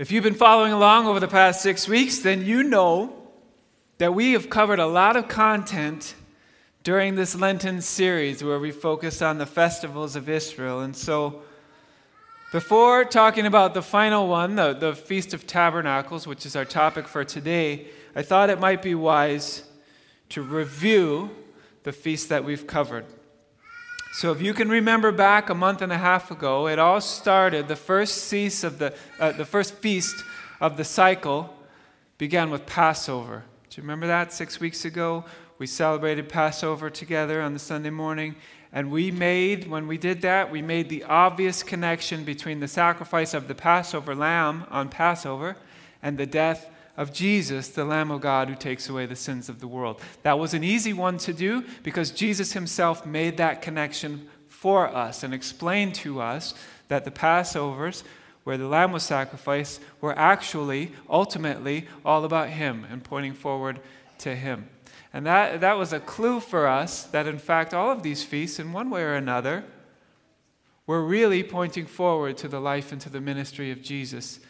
If you've been following along over the past six weeks, then you know that we have covered a lot of content during this Lenten series where we focus on the festivals of Israel. And so, before talking about the final one, the, the Feast of Tabernacles, which is our topic for today, I thought it might be wise to review the feasts that we've covered. So, if you can remember back a month and a half ago, it all started, the first feast of the, uh, the first feast of the cycle began with Passover. Do you remember that six weeks ago? We celebrated Passover together on the Sunday morning. And we made, when we did that, we made the obvious connection between the sacrifice of the Passover lamb on Passover and the death of Jesus, the Lamb of God who takes away the sins of the world. That was an easy one to do because Jesus himself made that connection for us and explained to us that the Passovers, where the lamb was sacrificed, were actually, ultimately, all about him and pointing forward to him. And that, that was a clue for us that, in fact, all of these feasts, in one way or another, were really pointing forward to the life and to the ministry of Jesus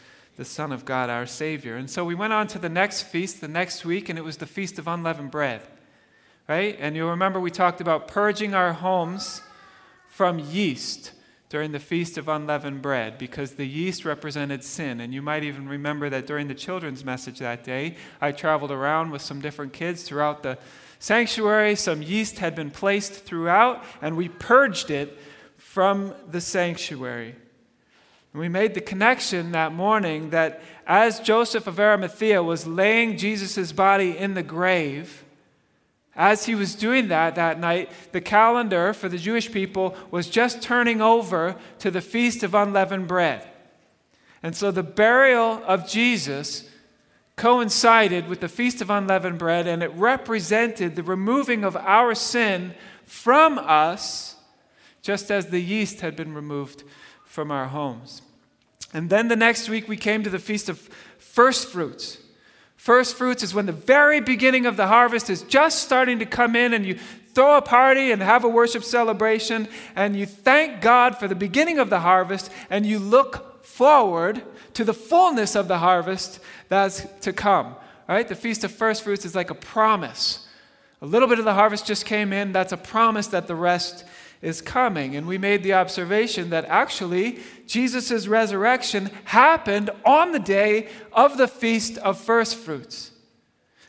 the Son of God, our Savior. And so we went on to the next feast the next week, and it was the Feast of Unleavened Bread. Right? And you'll remember we talked about purging our homes from yeast during the Feast of Unleavened Bread because the yeast represented sin. And you might even remember that during the children's message that day, I traveled around with some different kids throughout the sanctuary. Some yeast had been placed throughout, and we purged it from the sanctuary. And we made the connection that morning that as Joseph of Arimathea was laying Jesus' body in the grave, as he was doing that that night, the calendar for the Jewish people was just turning over to the Feast of Unleavened Bread. And so the burial of Jesus coincided with the Feast of Unleavened Bread, and it represented the removing of our sin from us, just as the yeast had been removed from our homes. And then the next week, we came to the Feast of First Fruits. First fruits is when the very beginning of the harvest is just starting to come in, and you throw a party and have a worship celebration, and you thank God for the beginning of the harvest, and you look forward to the fullness of the harvest that's to come. Right? The Feast of First Fruits is like a promise. A little bit of the harvest just came in, that's a promise that the rest is coming. And we made the observation that actually Jesus' resurrection happened on the day of the Feast of First Fruits.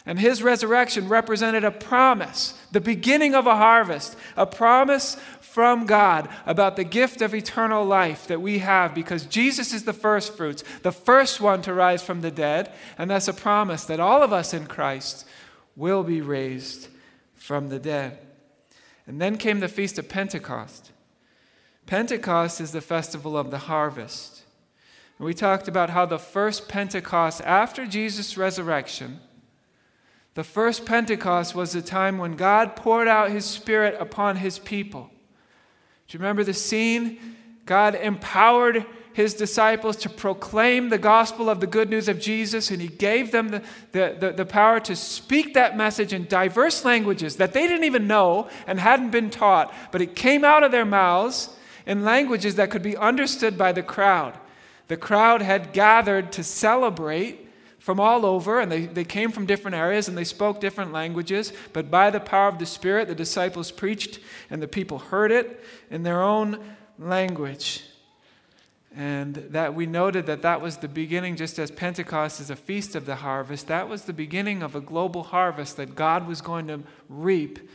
And his resurrection represented a promise, the beginning of a harvest, a promise from God about the gift of eternal life that we have because Jesus is the first fruits, the first one to rise from the dead. And that's a promise that all of us in Christ will be raised from the dead. And then came the Feast of Pentecost. Pentecost is the festival of the harvest. And we talked about how the first Pentecost after Jesus' resurrection, the first Pentecost was the time when God poured out his Spirit upon his people. Do you remember the scene? God empowered his disciples to proclaim the gospel of the good news of Jesus, and he gave them the, the, the, the, power to speak that message in diverse languages that they didn't even know and hadn't been taught, but it came out of their mouths in languages that could be understood by the crowd. The crowd had gathered to celebrate from all over, and they, they came from different areas and they spoke different languages, but by the power of the Spirit, the disciples preached, and the people heard it in their own language. And that we noted that that was the beginning, just as Pentecost is a feast of the harvest, that was the beginning of a global harvest that God was going to reap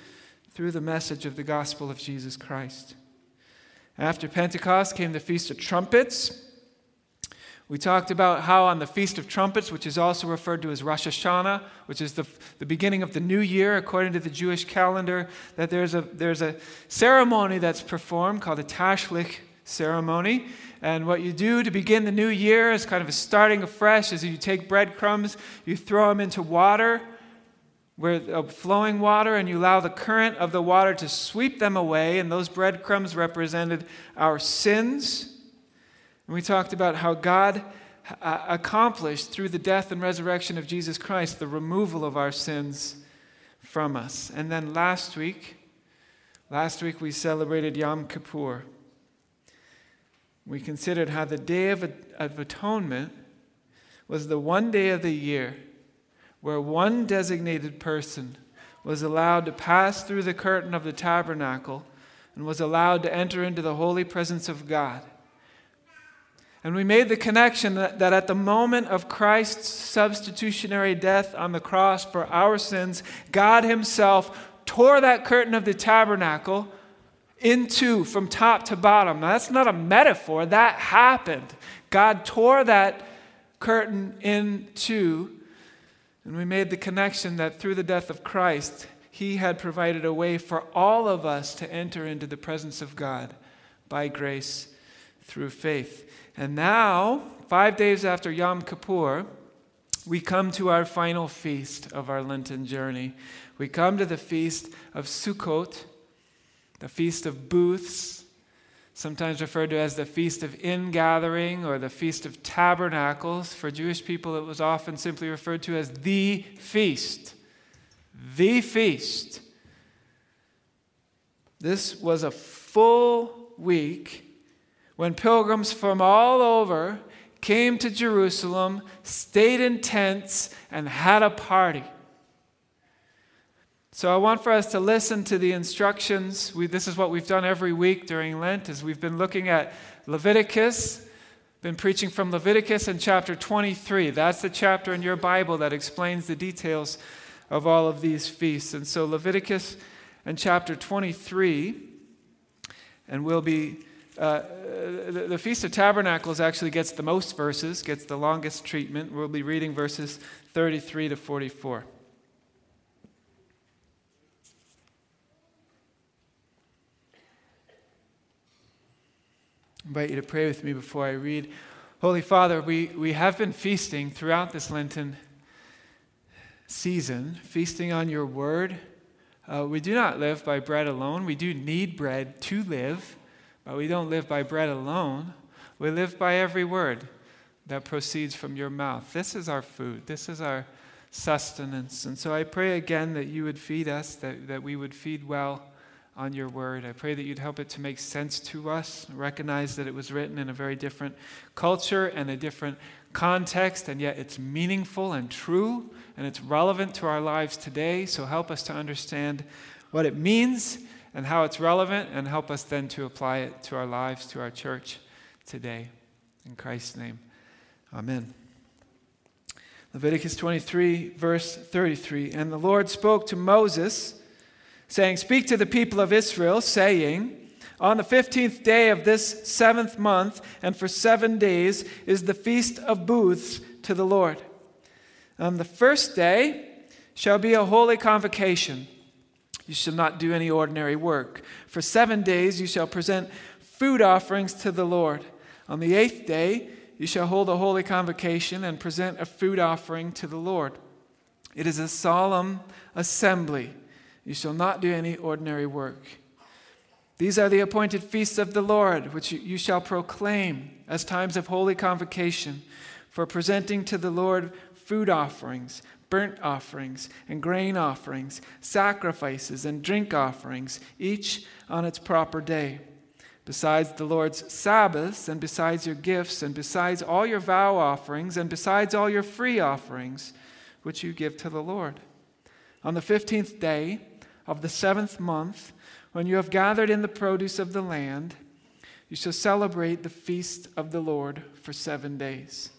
through the message of the gospel of Jesus Christ. After Pentecost came the Feast of Trumpets. We talked about how on the Feast of Trumpets, which is also referred to as Rosh Hashanah, which is the, the beginning of the new year according to the Jewish calendar, that there's a, there's a ceremony that's performed called a Tashlich ceremony. And what you do to begin the new year is kind of a starting afresh is you take breadcrumbs, you throw them into water, where uh, flowing water, and you allow the current of the water to sweep them away. And those breadcrumbs represented our sins. And we talked about how God uh, accomplished through the death and resurrection of Jesus Christ the removal of our sins from us. And then last week, last week we celebrated Yom Kippur we considered how the Day of, of Atonement was the one day of the year where one designated person was allowed to pass through the curtain of the tabernacle and was allowed to enter into the holy presence of God. And we made the connection that, that, at the moment of Christ's substitutionary death on the cross for our sins, God Himself tore that curtain of the tabernacle in two from top to bottom. Now, that's not a metaphor, that happened. God tore that curtain in two and we made the connection that through the death of Christ, he had provided a way for all of us to enter into the presence of God by grace through faith. And now, five days after Yom Kippur, we come to our final feast of our Lenten journey. We come to the feast of Sukkot, the feast of booths, sometimes referred to as the Feast of Ingathering or the Feast of Tabernacles. For Jewish people, it was often simply referred to as the feast. The feast. This was a full week when pilgrims from all over came to Jerusalem, stayed in tents, and had a party. So I want for us to listen to the instructions. We, this is what we've done every week during Lent, as we've been looking at Leviticus, been preaching from Leviticus in chapter 23. That's the chapter in your Bible that explains the details of all of these feasts. And so Leviticus and chapter 23, and we'll be uh, the, the, Feast of Tabernacles actually gets the most verses, gets the longest treatment. We'll be reading verses 33 to 44. Invite you to pray with me before I read. Holy Father, we, we have been feasting throughout this Lenten season, feasting on your word. Uh, we do not live by bread alone. We do need bread to live, but we don't live by bread alone. We live by every word that proceeds from your mouth. This is our food, this is our sustenance. And so I pray again that you would feed us, that, that we would feed well on your word. I pray that you'd help it to make sense to us, recognize that it was written in a very different culture and a different context, and yet it's meaningful and true, and it's relevant to our lives today. So help us to understand what it means and how it's relevant, and help us then to apply it to our lives, to our church today. In Christ's name, amen. Leviticus 23, verse 33. And the Lord spoke to Moses saying, Speak to the people of Israel, saying, On the fifteenth day of this seventh month, and for seven days, is the feast of booths to the Lord. On the first day shall be a holy convocation. You shall not do any ordinary work. For seven days you shall present food offerings to the Lord. On the eighth day you shall hold a holy convocation and present a food offering to the Lord. It is a solemn assembly you shall not do any ordinary work. These are the appointed feasts of the Lord, which you shall proclaim as times of holy convocation for presenting to the Lord food offerings, burnt offerings, and grain offerings, sacrifices, and drink offerings, each on its proper day. Besides the Lord's Sabbaths, and besides your gifts, and besides all your vow offerings, and besides all your free offerings, which you give to the Lord. On the fifteenth day, of the seventh month, when you have gathered in the produce of the land, you shall celebrate the feast of the Lord for seven days.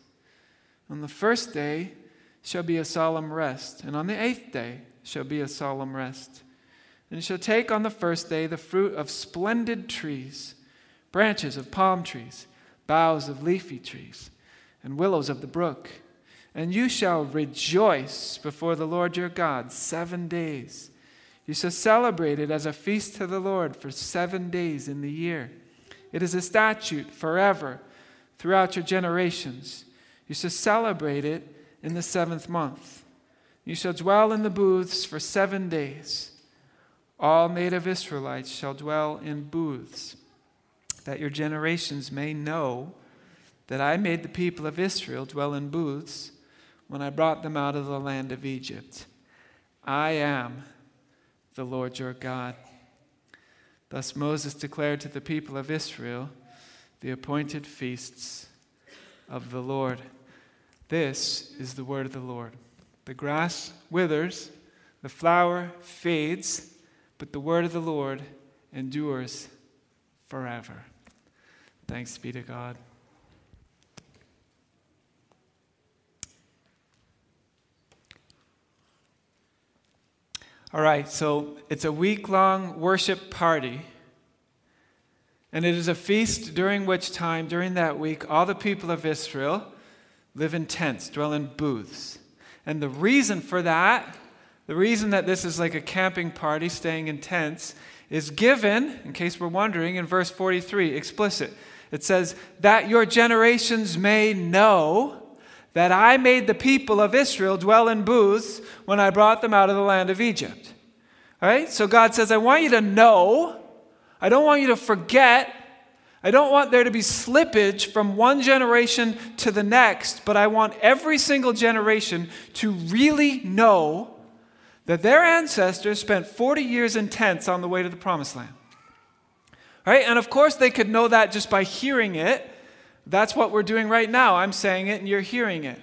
On the first day shall be a solemn rest, and on the eighth day shall be a solemn rest. And you shall take on the first day the fruit of splendid trees, branches of palm trees, boughs of leafy trees, and willows of the brook. And you shall rejoice before the Lord your God seven days. You shall celebrate it as a feast to the Lord for seven days in the year. It is a statute forever throughout your generations. You shall celebrate it in the seventh month. You shall dwell in the booths for seven days. All native Israelites shall dwell in booths, that your generations may know that I made the people of Israel dwell in booths when I brought them out of the land of Egypt. I am the Lord your God. Thus Moses declared to the people of Israel the appointed feasts of the Lord. This is the word of the Lord. The grass withers, the flower fades, but the word of the Lord endures forever. Thanks be to God. All right, so it's a week long worship party. And it is a feast during which time, during that week, all the people of Israel live in tents, dwell in booths. And the reason for that, the reason that this is like a camping party, staying in tents, is given, in case we're wondering, in verse 43, explicit. It says, That your generations may know that I made the people of Israel dwell in booths when I brought them out of the land of Egypt. All right? So God says, I want you to know. I don't want you to forget I don't want there to be slippage from one generation to the next, but I want every single generation to really know that their ancestors spent 40 years in tents on the way to the promised land. Right? And of course, they could know that just by hearing it. That's what we're doing right now. I'm saying it and you're hearing it.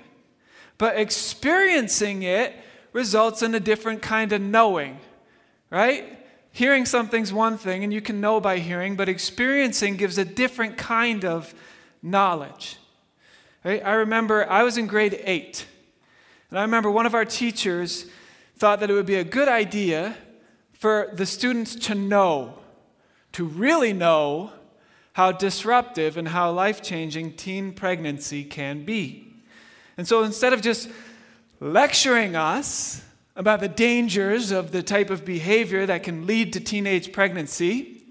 But experiencing it results in a different kind of knowing, right? Hearing something's one thing, and you can know by hearing, but experiencing gives a different kind of knowledge. Right? I remember I was in grade eight, and I remember one of our teachers thought that it would be a good idea for the students to know, to really know how disruptive and how life changing teen pregnancy can be. And so instead of just lecturing us, about the dangers of the type of behavior that can lead to teenage pregnancy.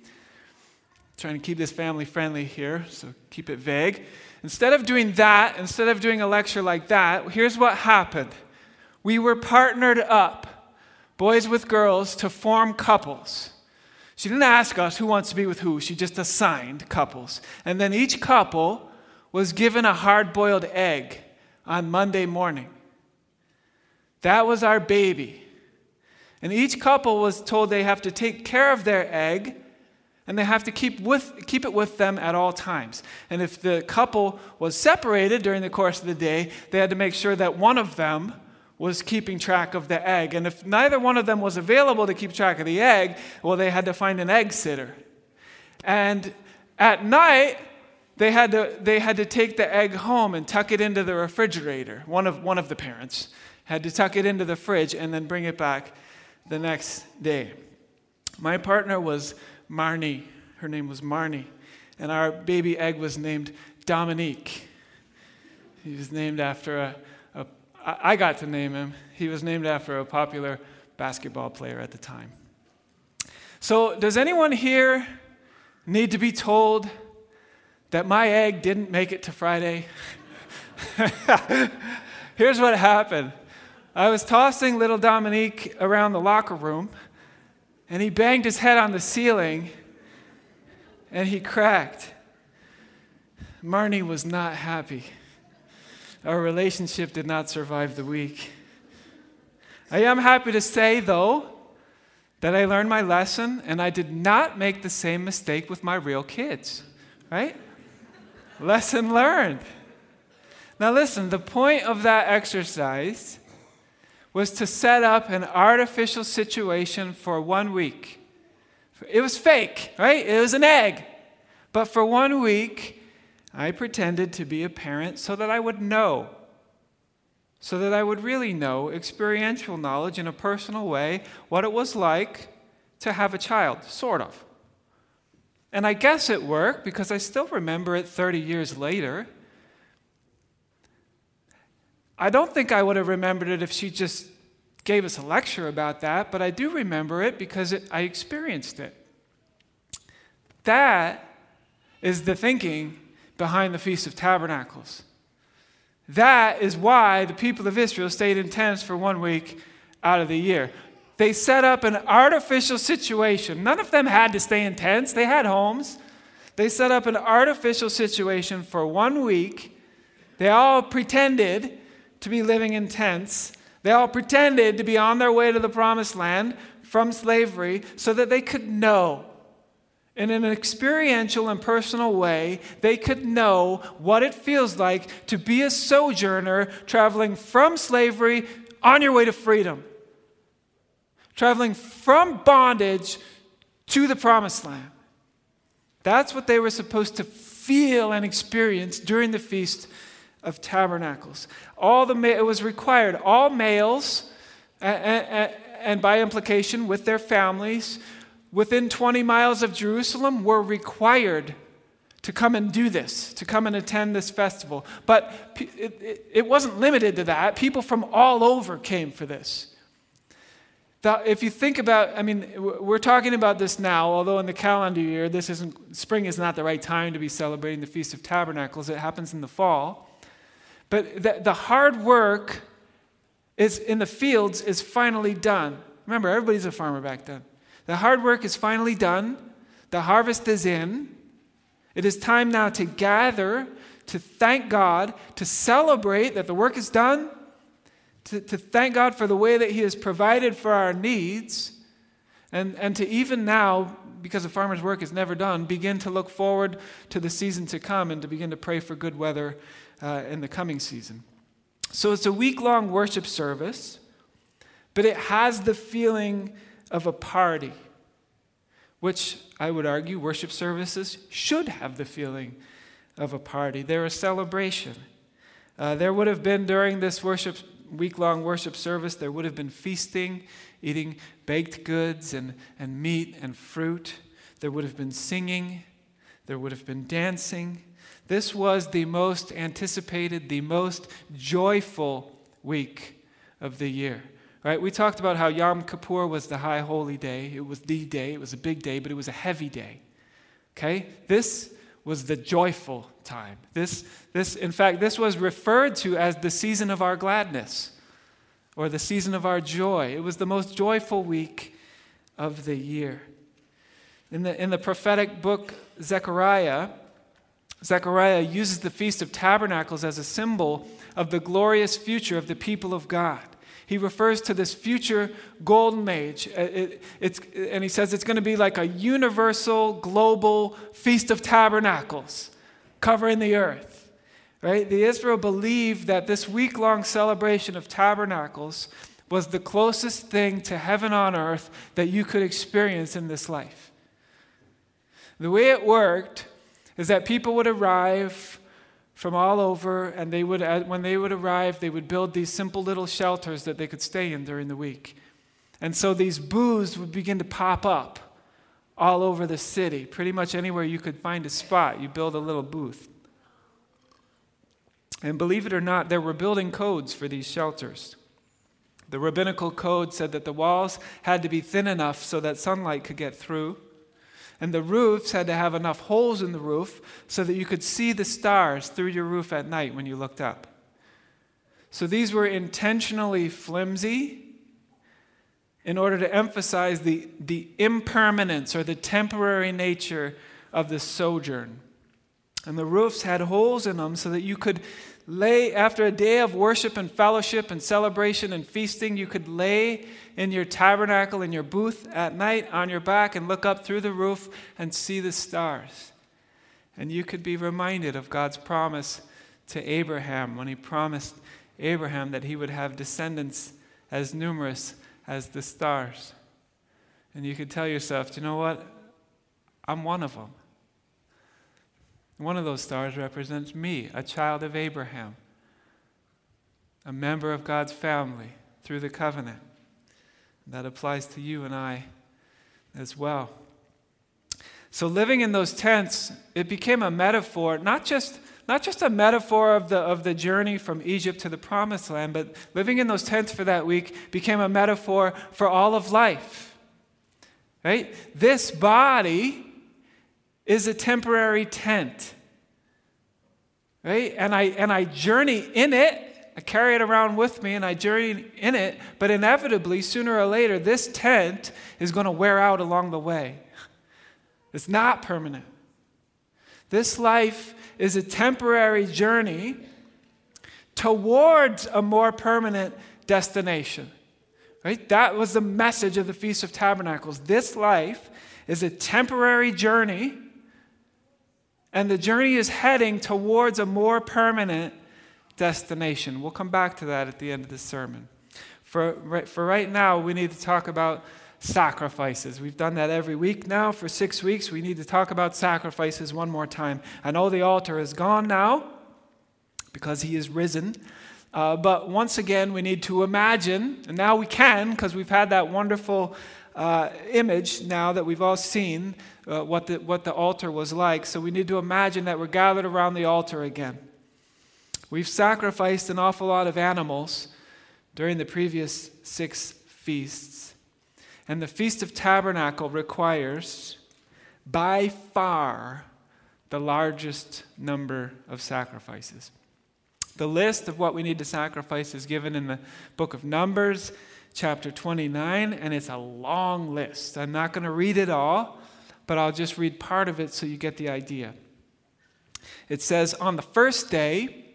trying to keep this family friendly here, so keep it vague. Instead of doing that, instead of doing a lecture like that, here's what happened. We were partnered up, boys with girls, to form couples. She didn't ask us who wants to be with who, she just assigned couples. And then each couple was given a hard boiled egg on Monday morning. That was our baby. And each couple was told they have to take care of their egg and they have to keep, with, keep it with them at all times. And if the couple was separated during the course of the day, they had to make sure that one of them was keeping track of the egg. And if neither one of them was available to keep track of the egg, well, they had to find an egg sitter. And at night, they had to, they had to take the egg home and tuck it into the refrigerator, one of, one of the parents had to tuck it into the fridge and then bring it back the next day. My partner was Marnie. Her name was Marnie. And our baby egg was named Dominique. He was named after a, I got to name him. He was named after a popular basketball player at the time. So, does anyone here need to be told that my egg didn't make it to Friday? Here's what happened I was tossing little Dominique around the locker room, and he banged his head on the ceiling and he cracked. Marnie was not happy. Our relationship did not survive the week. I am happy to say, though, that I learned my lesson and I did not make the same mistake with my real kids, right? lesson learned. Now, listen, the point of that exercise was to set up an artificial situation for one week. It was fake, right? It was an egg. But for one week, I pretended to be a parent so that I would know, so that I would really know, experiential knowledge in a personal way, what it was like to have a child, sort of. And I guess it worked because I still remember it 30 years later. I don't think I would have remembered it if she just gave us a lecture about that, but I do remember it because it, I experienced it. That is the thinking behind the Feast of Tabernacles. That is why the people of Israel stayed in tents for one week out of the year. They set up an artificial situation. None of them had to stay in tents, they had homes. They set up an artificial situation for one week. They all pretended to be living in tents. They all pretended to be on their way to the promised land from slavery so that they could know in an experiential and personal way, they could know what it feels like to be a sojourner traveling from slavery on your way to freedom, traveling from bondage to the promised land. That's what they were supposed to feel and experience during the Feast of Tabernacles. All the it was required, all males, and, and by implication with their families, within 20 miles of Jerusalem were required to come and do this, to come and attend this festival. But it, it, wasn't limited to that. People from all over came for this. If you think about, I mean, we're talking about this now, although in the calendar year, this isn't, spring is not the right time to be celebrating the Feast of Tabernacles. It happens in the fall. But the, the hard work is in the fields is finally done. Remember, everybody's a farmer back then. The hard work is finally done, the harvest is in. It is time now to gather, to thank God, to celebrate that the work is done, to, to thank God for the way that He has provided for our needs, and, and to even now, because the farmer's work is never done, begin to look forward to the season to come and to begin to pray for good weather uh, in the coming season. So it's a week long worship service, but it has the feeling of a party, which I would argue worship services should have the feeling of a party. They're a celebration. Uh, there would have been during this worship week long worship service, there would have been feasting, eating baked goods and, and meat and fruit. There would have been singing. There would have been dancing. This was the most anticipated, the most joyful week of the year. Right? We talked about how Yom Kippur was the high holy day. It was the day. It was a big day, but it was a heavy day. Okay? This was the joyful time. This, this, in fact, this was referred to as the season of our gladness or the season of our joy. It was the most joyful week of the year. In the, in the prophetic book Zechariah, Zechariah uses the Feast of Tabernacles as a symbol of the glorious future of the people of God. He refers to this future golden age. Uh, it, it's, and he says it's going to be like a universal, global feast of tabernacles covering the earth. Right? The Israel believed that this week long celebration of tabernacles was the closest thing to heaven on earth that you could experience in this life. The way it worked is that people would arrive from all over, and they would, when they would arrive, they would build these simple little shelters that they could stay in during the week. And so these booths would begin to pop up all over the city. Pretty much anywhere you could find a spot, you build a little booth. And believe it or not, there were building codes for these shelters. The rabbinical code said that the walls had to be thin enough so that sunlight could get through. And the roofs had to have enough holes in the roof so that you could see the stars through your roof at night when you looked up. So these were intentionally flimsy in order to emphasize the, the impermanence or the temporary nature of the sojourn. And the roofs had holes in them so that you could lay, after a day of worship and fellowship and celebration and feasting, you could lay in your tabernacle, in your booth at night on your back and look up through the roof and see the stars. And you could be reminded of God's promise to Abraham when he promised Abraham that he would have descendants as numerous as the stars. And you could tell yourself, you know what? I'm one of them. One of those stars represents me, a child of Abraham, a member of God's family through the covenant. That applies to you and I as well. So, living in those tents, it became a metaphor, not just, not just a metaphor of the, of the journey from Egypt to the promised land, but living in those tents for that week became a metaphor for all of life. Right? This body is a temporary tent. Right? And I, and I journey in it. I carry it around with me and I journey in it. But inevitably, sooner or later, this tent is going to wear out along the way. It's not permanent. This life is a temporary journey towards a more permanent destination. Right? That was the message of the Feast of Tabernacles. This life is a temporary journey, and the journey is heading towards a more permanent destination. We'll come back to that at the end of the sermon. For, for right now, we need to talk about sacrifices. We've done that every week now for six weeks. We need to talk about sacrifices one more time. I know the altar is gone now because he is risen. Uh, but once again, we need to imagine, and now we can because we've had that wonderful uh, image now that we've all seen uh, what, the, what the altar was like. So we need to imagine that we're gathered around the altar again. We've sacrificed an awful lot of animals during the previous six feasts. And the Feast of Tabernacle requires, by far, the largest number of sacrifices. The list of what we need to sacrifice is given in the book of Numbers, chapter 29, and it's a long list. I'm not going to read it all, but I'll just read part of it so you get the idea. It says, On the first day,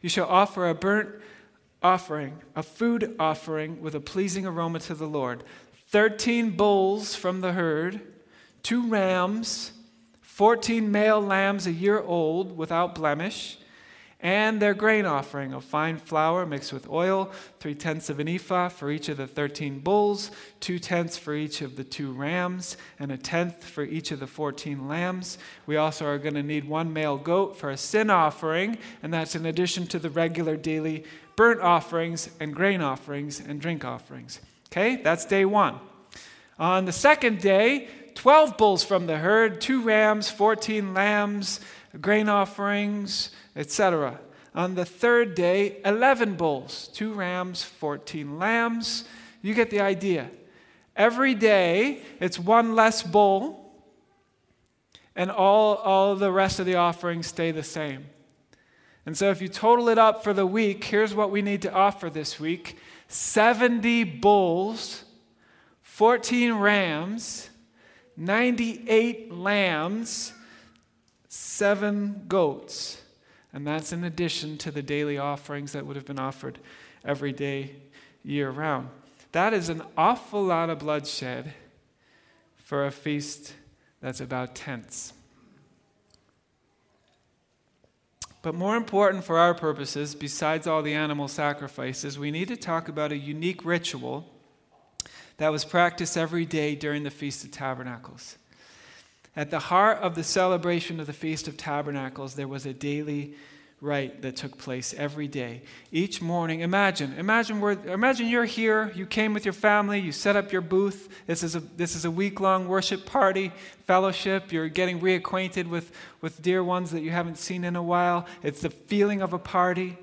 you shall offer a burnt offering, a food offering with a pleasing aroma to the Lord. 13 bulls from the herd, two rams, 14 male lambs a year old without blemish and their grain offering of fine flour mixed with oil, three tenths of an ephah for each of the thirteen bulls, two tenths for each of the two rams, and a tenth for each of the fourteen lambs. We also are going to need one male goat for a sin offering, and that's in addition to the regular daily burnt offerings and grain offerings and drink offerings. Okay, that's day one. On the second day, 12 bulls from the herd, two rams, 14 lambs, grain offerings, etc. On the third day, 11 bulls, two rams, 14 lambs. You get the idea. Every day, it's one less bull, and all, all the rest of the offerings stay the same. And so, if you total it up for the week, here's what we need to offer this week 70 bulls, 14 rams, 98 lambs, seven goats. And that's in addition to the daily offerings that would have been offered every day, year round. That is an awful lot of bloodshed for a feast that's about tents. But more important for our purposes, besides all the animal sacrifices, we need to talk about a unique ritual that was practiced every day during the Feast of Tabernacles. At the heart of the celebration of the Feast of Tabernacles, there was a daily rite that took place every day. Each morning, imagine, imagine, where, imagine you're here, you came with your family, you set up your booth. This is a, this is a week long worship party, fellowship. You're getting reacquainted with, with dear ones that you haven't seen in a while. It's the feeling of a party.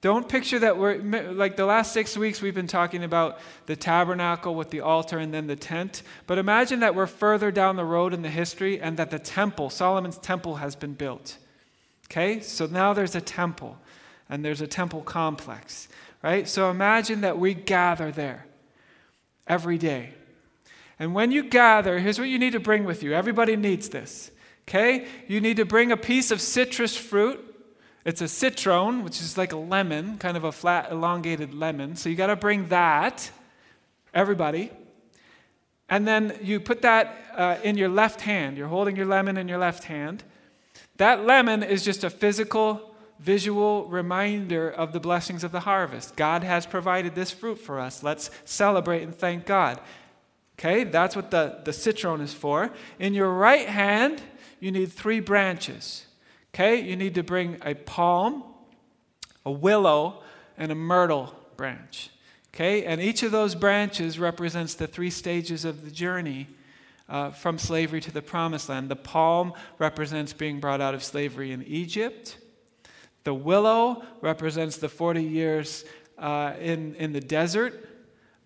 Don't picture that we're like the last six weeks we've been talking about the tabernacle with the altar and then the tent. But imagine that we're further down the road in the history and that the temple, Solomon's temple, has been built. Okay? So now there's a temple and there's a temple complex, right? So imagine that we gather there every day. And when you gather, here's what you need to bring with you. Everybody needs this. Okay? You need to bring a piece of citrus fruit it's a citron, which is like a lemon, kind of a flat, elongated lemon. So you got to bring that, everybody. And then you put that uh, in your left hand. You're holding your lemon in your left hand. That lemon is just a physical, visual reminder of the blessings of the harvest. God has provided this fruit for us. Let's celebrate and thank God. Okay, that's what the, the citron is for. In your right hand, you need three branches. Okay, you need to bring a palm, a willow, and a myrtle branch. Okay, and each of those branches represents the three stages of the journey uh, from slavery to the promised land. The palm represents being brought out of slavery in Egypt. The willow represents the 40 years uh, in, in the desert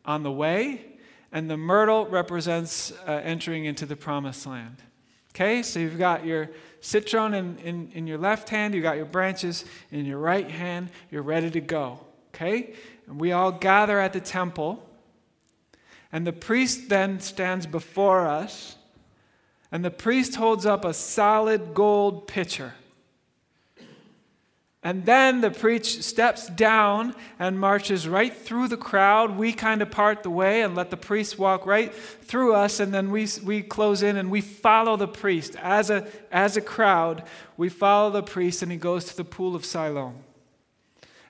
on the way. And the myrtle represents uh, entering into the promised land. Okay, so you've got your citron in, in, in your left hand, you've got your branches in your right hand, you're ready to go. Okay? And we all gather at the temple, and the priest then stands before us, and the priest holds up a solid gold pitcher. And then the preach steps down and marches right through the crowd. We kind of part the way and let the priest walk right through us, and then we, we close in and we follow the priest. As a, as a crowd, we follow the priest, and he goes to the pool of Siloam.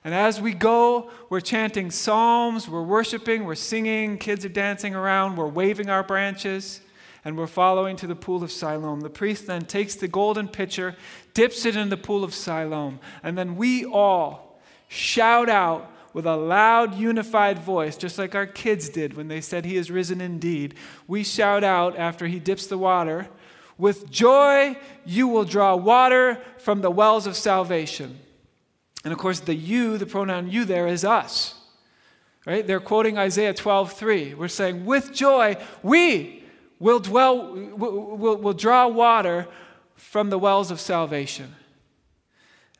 And as we go, we're chanting psalms, we're worshiping, we're singing, kids are dancing around, we're waving our branches and we're following to the pool of Siloam. The priest then takes the golden pitcher, dips it in the pool of Siloam, and then we all shout out with a loud, unified voice, just like our kids did when they said, He is risen indeed. We shout out after he dips the water, With joy you will draw water from the wells of salvation. And of course, the you, the pronoun you there, is us. Right? They're quoting Isaiah 12, 3. We're saying, With joy, we will dwell, will, will draw water from the wells of salvation.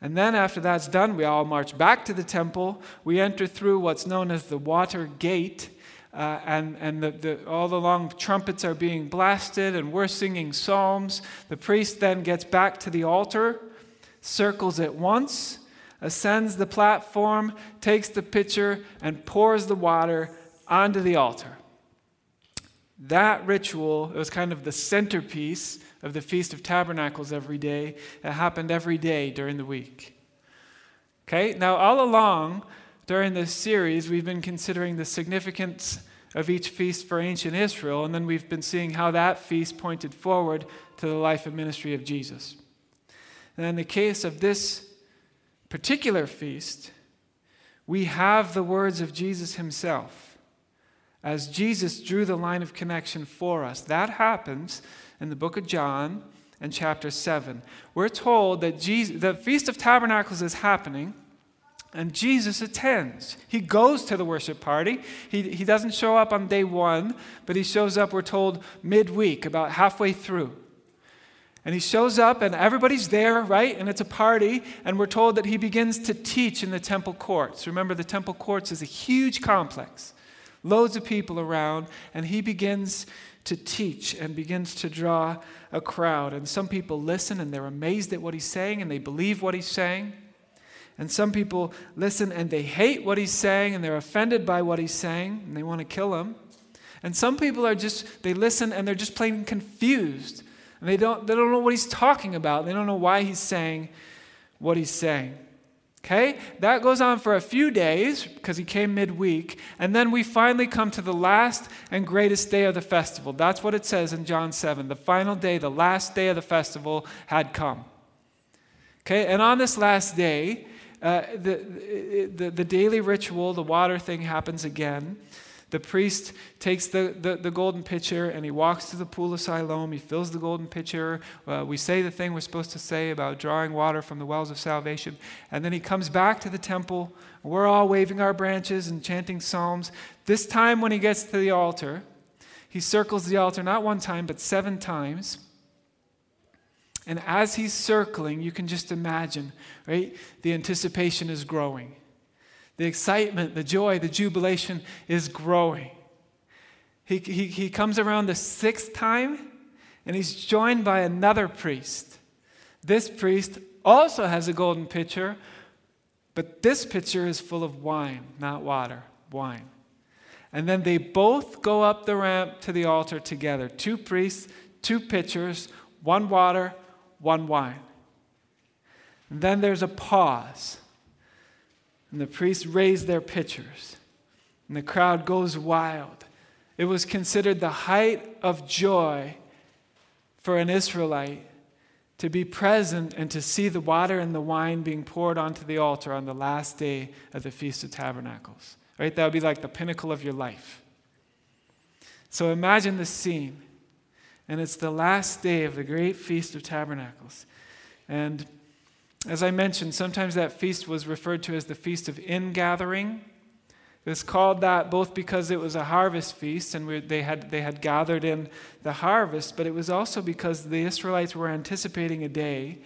And then, after that's done, we all march back to the temple. We enter through what's known as the water gate. Uh, and and the, the, all the long trumpets are being blasted, and we're singing psalms. The priest then gets back to the altar, circles it once, ascends the platform, takes the pitcher, and pours the water onto the altar. That ritual, it was kind of the centerpiece of the Feast of Tabernacles every day. It happened every day during the week. Okay, now all along during this series, we've been considering the significance of each feast for ancient Israel, and then we've been seeing how that feast pointed forward to the life and ministry of Jesus. And in the case of this particular feast, we have the words of Jesus himself as Jesus drew the line of connection for us. That happens in the book of John and chapter 7. We're told that Jesus, the Feast of Tabernacles is happening. And Jesus attends. He goes to the worship party. He, he doesn't show up on day one, but he shows up, we're told, midweek, about halfway through. And he shows up, and everybody's there, right? And it's a party. And we're told that he begins to teach in the temple courts. Remember, the temple courts is a huge complex loads of people around, and he begins to teach and begins to draw a crowd. And some people listen and they're amazed at what he's saying and they believe what he's saying. And some people listen and they hate what he's saying and they're offended by what he's saying and they want to kill him. And some people are just, they listen and they're just plain confused. And they don't, they don't know what he's talking about. They don't know why he's saying what he's saying. Okay? That goes on for a few days because he came midweek. And then we finally come to the last and greatest day of the festival. That's what it says in John 7. The final day, the last day of the festival had come. Okay? And on this last day, uh, the, the, the daily ritual, the water thing happens again. The priest takes the, the, the, golden pitcher and he walks to the pool of Siloam. He fills the golden pitcher. Uh, we say the thing we're supposed to say about drawing water from the wells of salvation. And then he comes back to the temple. We're all waving our branches and chanting psalms. This time, when he gets to the altar, he circles the altar not one time, but seven times. And as he's circling, you can just imagine, right? The anticipation is growing. The excitement, the joy, the jubilation is growing. He, he, he comes around the sixth time and he's joined by another priest. This priest also has a golden pitcher, but this pitcher is full of wine, not water, wine. And then they both go up the ramp to the altar together two priests, two pitchers, one water, one wine. And then there's a pause. And the priests raise their pitchers, and the crowd goes wild. It was considered the height of joy for an Israelite to be present and to see the water and the wine being poured onto the altar on the last day of the Feast of Tabernacles. Right? That would be like the pinnacle of your life. So imagine the scene. And it's the last day of the great Feast of Tabernacles. And as I mentioned, sometimes that feast was referred to as the Feast of Ingathering. It was called that both because it was a harvest feast and we, they, had, they had gathered in the harvest, but it was also because the Israelites were anticipating a day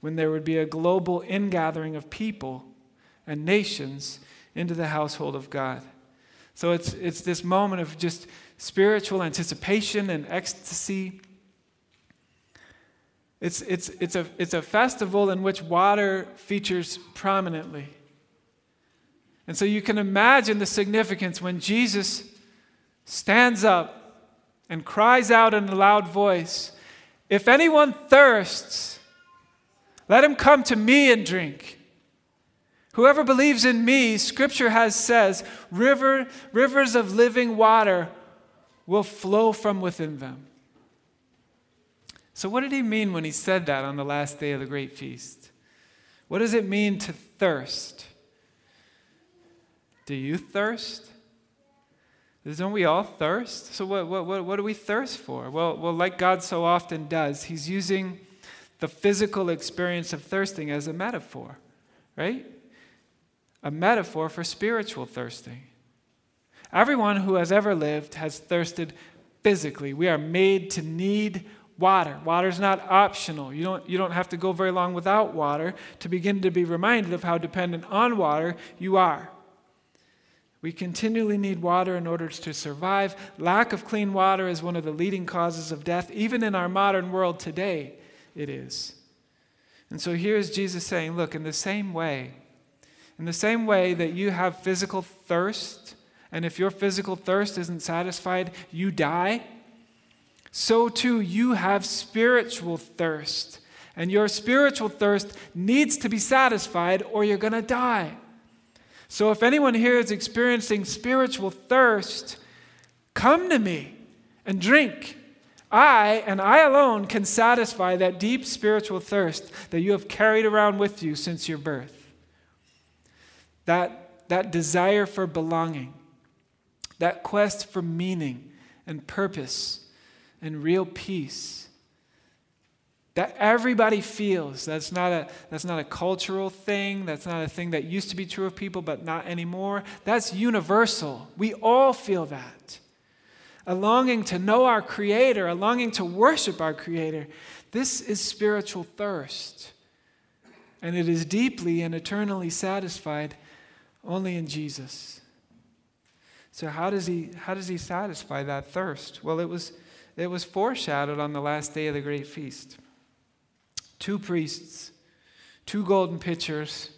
when there would be a global ingathering of people and nations into the household of God. So it's, it's this moment of just spiritual anticipation and ecstasy It's, it's, it's, a, it's a festival in which water features prominently. And so you can imagine the significance when Jesus stands up and cries out in a loud voice If anyone thirsts, let him come to me and drink. Whoever believes in me, scripture has says, river, rivers of living water will flow from within them. So, what did he mean when he said that on the last day of the great feast? What does it mean to thirst? Do you thirst? Don't we all thirst? So, what, what, what, do we thirst for? Well, well, like God so often does, he's using the physical experience of thirsting as a metaphor, right? A metaphor for spiritual thirsting. Everyone who has ever lived has thirsted physically. We are made to need water. Water is not optional. You don't, you don't have to go very long without water to begin to be reminded of how dependent on water you are. We continually need water in order to survive. Lack of clean water is one of the leading causes of death. Even in our modern world today, it is. And so here's Jesus saying, Look, in the same way, in the same way that you have physical thirst, and if your physical thirst isn't satisfied, you die so too you have spiritual thirst. And your spiritual thirst needs to be satisfied or you're going to die. So if anyone here is experiencing spiritual thirst, come to me and drink. I and I alone can satisfy that deep spiritual thirst that you have carried around with you since your birth. That, that desire for belonging, that quest for meaning and purpose and real peace that everybody feels. That's not, a, that's not a cultural thing. That's not a thing that used to be true of people, but not anymore. That's universal. We all feel that. A longing to know our Creator, a longing to worship our Creator. This is spiritual thirst. And it is deeply and eternally satisfied only in Jesus. So, how does he, how does he satisfy that thirst? Well, it was it was foreshadowed on the last day of the great feast. Two priests, two golden pitchers,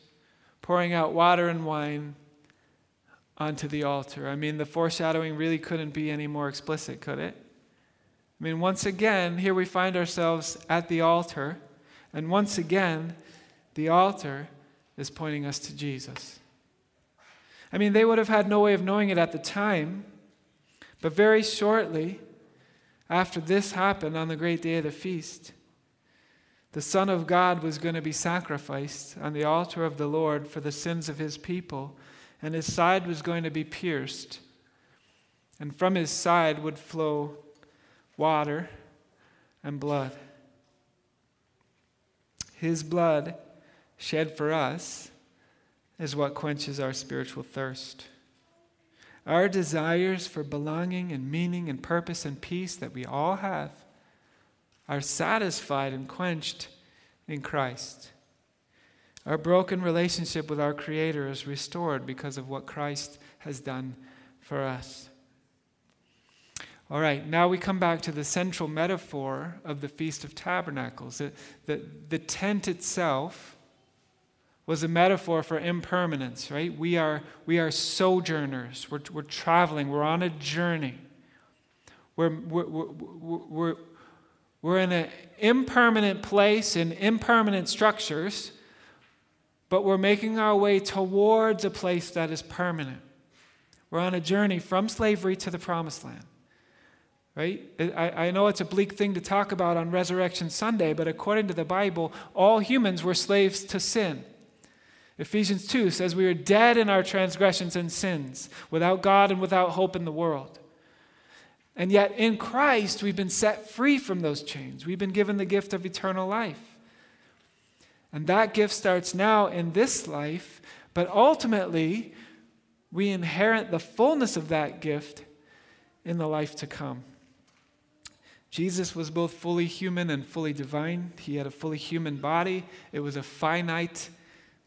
pouring out water and wine onto the altar. I mean, the foreshadowing really couldn't be any more explicit, could it? I mean, once again, here we find ourselves at the altar, and once again, the altar is pointing us to Jesus. I mean, they would have had no way of knowing it at the time, but very shortly, after this happened on the great day of the feast, the Son of God was going to be sacrificed on the altar of the Lord for the sins of his people, and his side was going to be pierced. And from his side would flow water and blood. His blood shed for us is what quenches our spiritual thirst. Our desires for belonging and meaning and purpose and peace that we all have are satisfied and quenched in Christ. Our broken relationship with our Creator is restored because of what Christ has done for us. All right, now we come back to the central metaphor of the Feast of Tabernacles. The, the, the tent itself was a metaphor for impermanence, right? We are, we are sojourners. We're, we're traveling. We're on a journey. We're, we're, we're, we're, we're in an impermanent place in impermanent structures, but we're making our way towards a place that is permanent. We're on a journey from slavery to the promised land. Right? I, I know it's a bleak thing to talk about on Resurrection Sunday, but according to the Bible, all humans were slaves to sin. Ephesians 2 says we are dead in our transgressions and sins, without God and without hope in the world. And yet in Christ, we've been set free from those chains. We've been given the gift of eternal life. And that gift starts now in this life, but ultimately, we inherit the fullness of that gift in the life to come. Jesus was both fully human and fully divine. He had a fully human body, it was a finite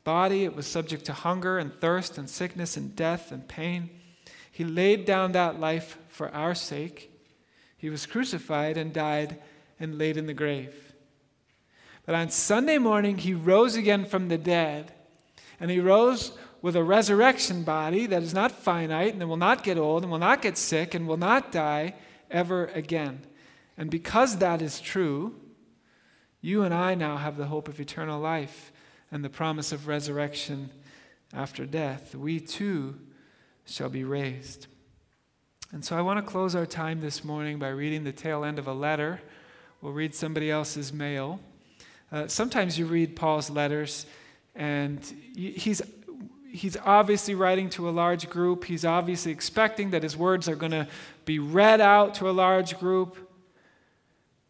body, it was subject to hunger and thirst and sickness and death and pain. He laid down that life for our sake. He was crucified and died and laid in the grave. But on Sunday morning, he rose again from the dead. And he rose with a resurrection body that is not finite and will not get old and will not get sick and will not die ever again. And because that is true, you and I now have the hope of eternal life and the promise of resurrection after death. We too shall be raised. And so I want to close our time this morning by reading the tail end of a letter. We'll read somebody else's mail. Uh, sometimes you read Paul's letters, and he's, he's obviously writing to a large group. He's obviously expecting that his words are going to be read out to a large group.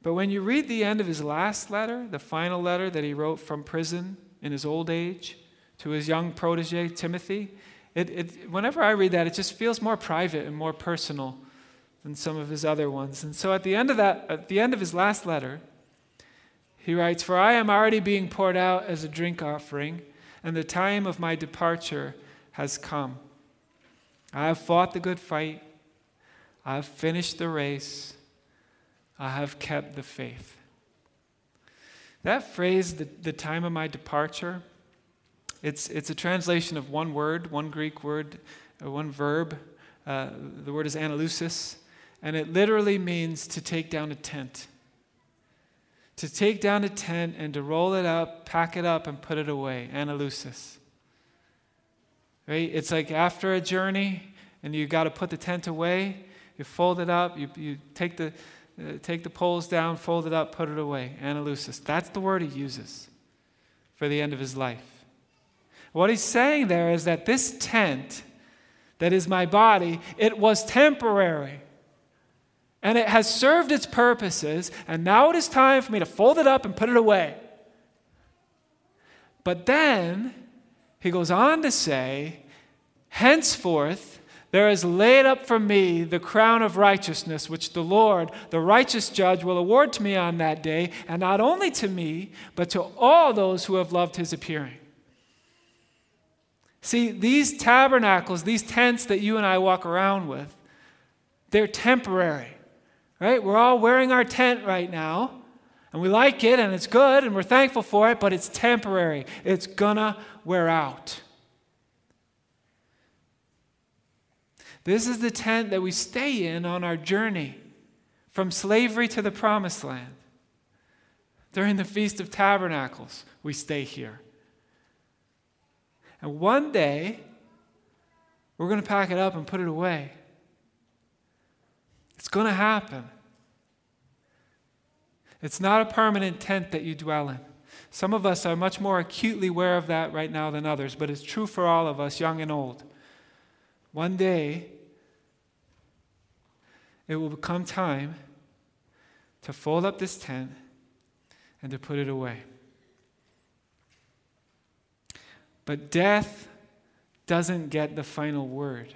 But when you read the end of his last letter, the final letter that he wrote from prison in his old age to his young protege, Timothy, it, it, whenever I read that, it just feels more private and more personal than some of his other ones. And so at the end of that, at the end of his last letter, he writes, For I am already being poured out as a drink offering, and the time of my departure has come. I have fought the good fight, I have finished the race, I have kept the faith. That phrase, the, the time of my departure, it's, it's a translation of one word, one Greek word, uh, one verb. Uh, the word is analusis, and it literally means to take down a tent to take down a tent and to roll it up, pack it up, and put it away. Analusis. Right? It's like after a journey and you got to put the tent away, you fold it up, you, you take, the, Uh, take the poles down, fold it up, put it away. Analusis. That's the word he uses for the end of his life. What he's saying there is that this tent that is my body, it was temporary and it has served its purposes, and now it is time for me to fold it up and put it away. But then he goes on to say, Henceforth, there is laid up for me the crown of righteousness, which the Lord, the righteous judge, will award to me on that day, and not only to me, but to all those who have loved his appearing. See, these tabernacles, these tents that you and I walk around with, they're temporary right? We're all wearing our tent right now, and we like it, and it's good, and we're thankful for it, but it's temporary. It's gonna wear out. This is the tent that we stay in on our journey from slavery to the promised land. During the Feast of Tabernacles, we stay here. And one day, we're going to pack it up and put it away. It's going to happen. It's not a permanent tent that you dwell in. Some of us are much more acutely aware of that right now than others, but it's true for all of us, young and old. One day, it will become time to fold up this tent and to put it away. But death doesn't get the final word.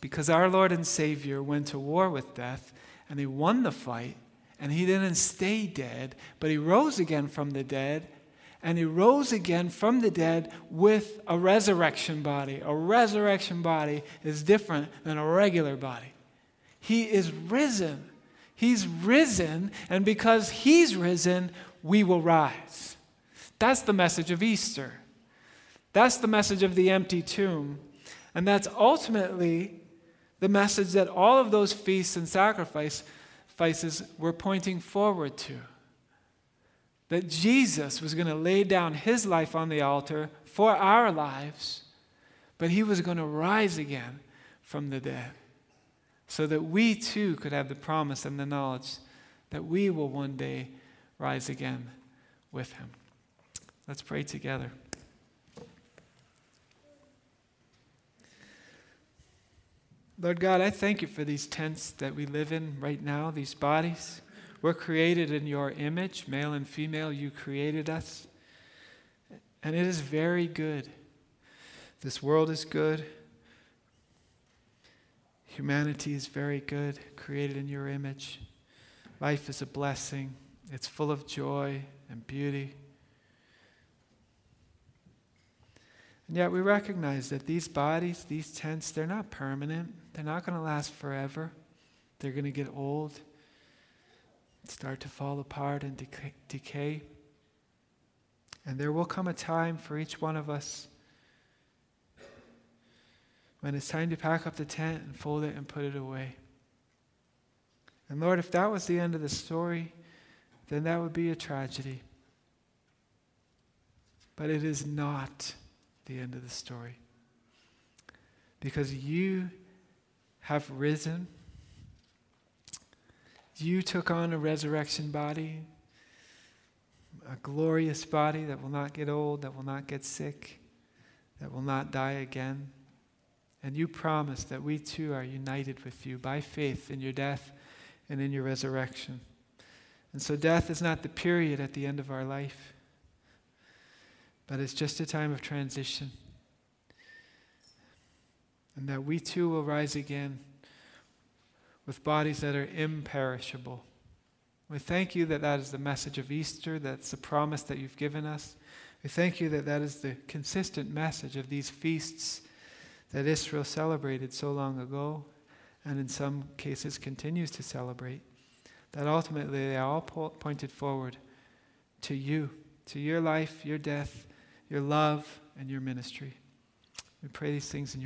Because our Lord and Savior went to war with death and he won the fight and he didn't stay dead, but he rose again from the dead and he rose again from the dead with a resurrection body. A resurrection body is different than a regular body. He is risen. He's risen, and because he's risen, we will rise. That's the message of Easter. That's the message of the empty tomb. And that's ultimately the message that all of those feasts and sacrifices were pointing forward to. That Jesus was going to lay down his life on the altar for our lives, but he was going to rise again from the dead so that we too could have the promise and the knowledge that we will one day rise again with him. Let's pray together. Lord God, I thank you for these tents that we live in right now, these bodies. We're created in your image, male and female, you created us. And it is very good. This world is good. Humanity is very good, created in your image. Life is a blessing, it's full of joy and beauty. And yet we recognize that these bodies, these tents, they're not permanent. They're not going to last forever. They're going to get old, start to fall apart and decay. And there will come a time for each one of us when it's time to pack up the tent and fold it and put it away. And Lord, if that was the end of the story, then that would be a tragedy. But it is not the end of the story. Because you have risen. You took on a resurrection body, a glorious body that will not get old, that will not get sick, that will not die again. And you promise that we too are united with you by faith in your death and in your resurrection. And so death is not the period at the end of our life, but it's just a time of transition. And that we too will rise again with bodies that are imperishable. We thank you that that is the message of Easter, that's the promise that you've given us. We thank you that that is the consistent message of these feasts that Israel celebrated so long ago and in some cases continues to celebrate. That ultimately they all po- pointed forward to you, to your life, your death, your love, and your ministry. We pray these things in your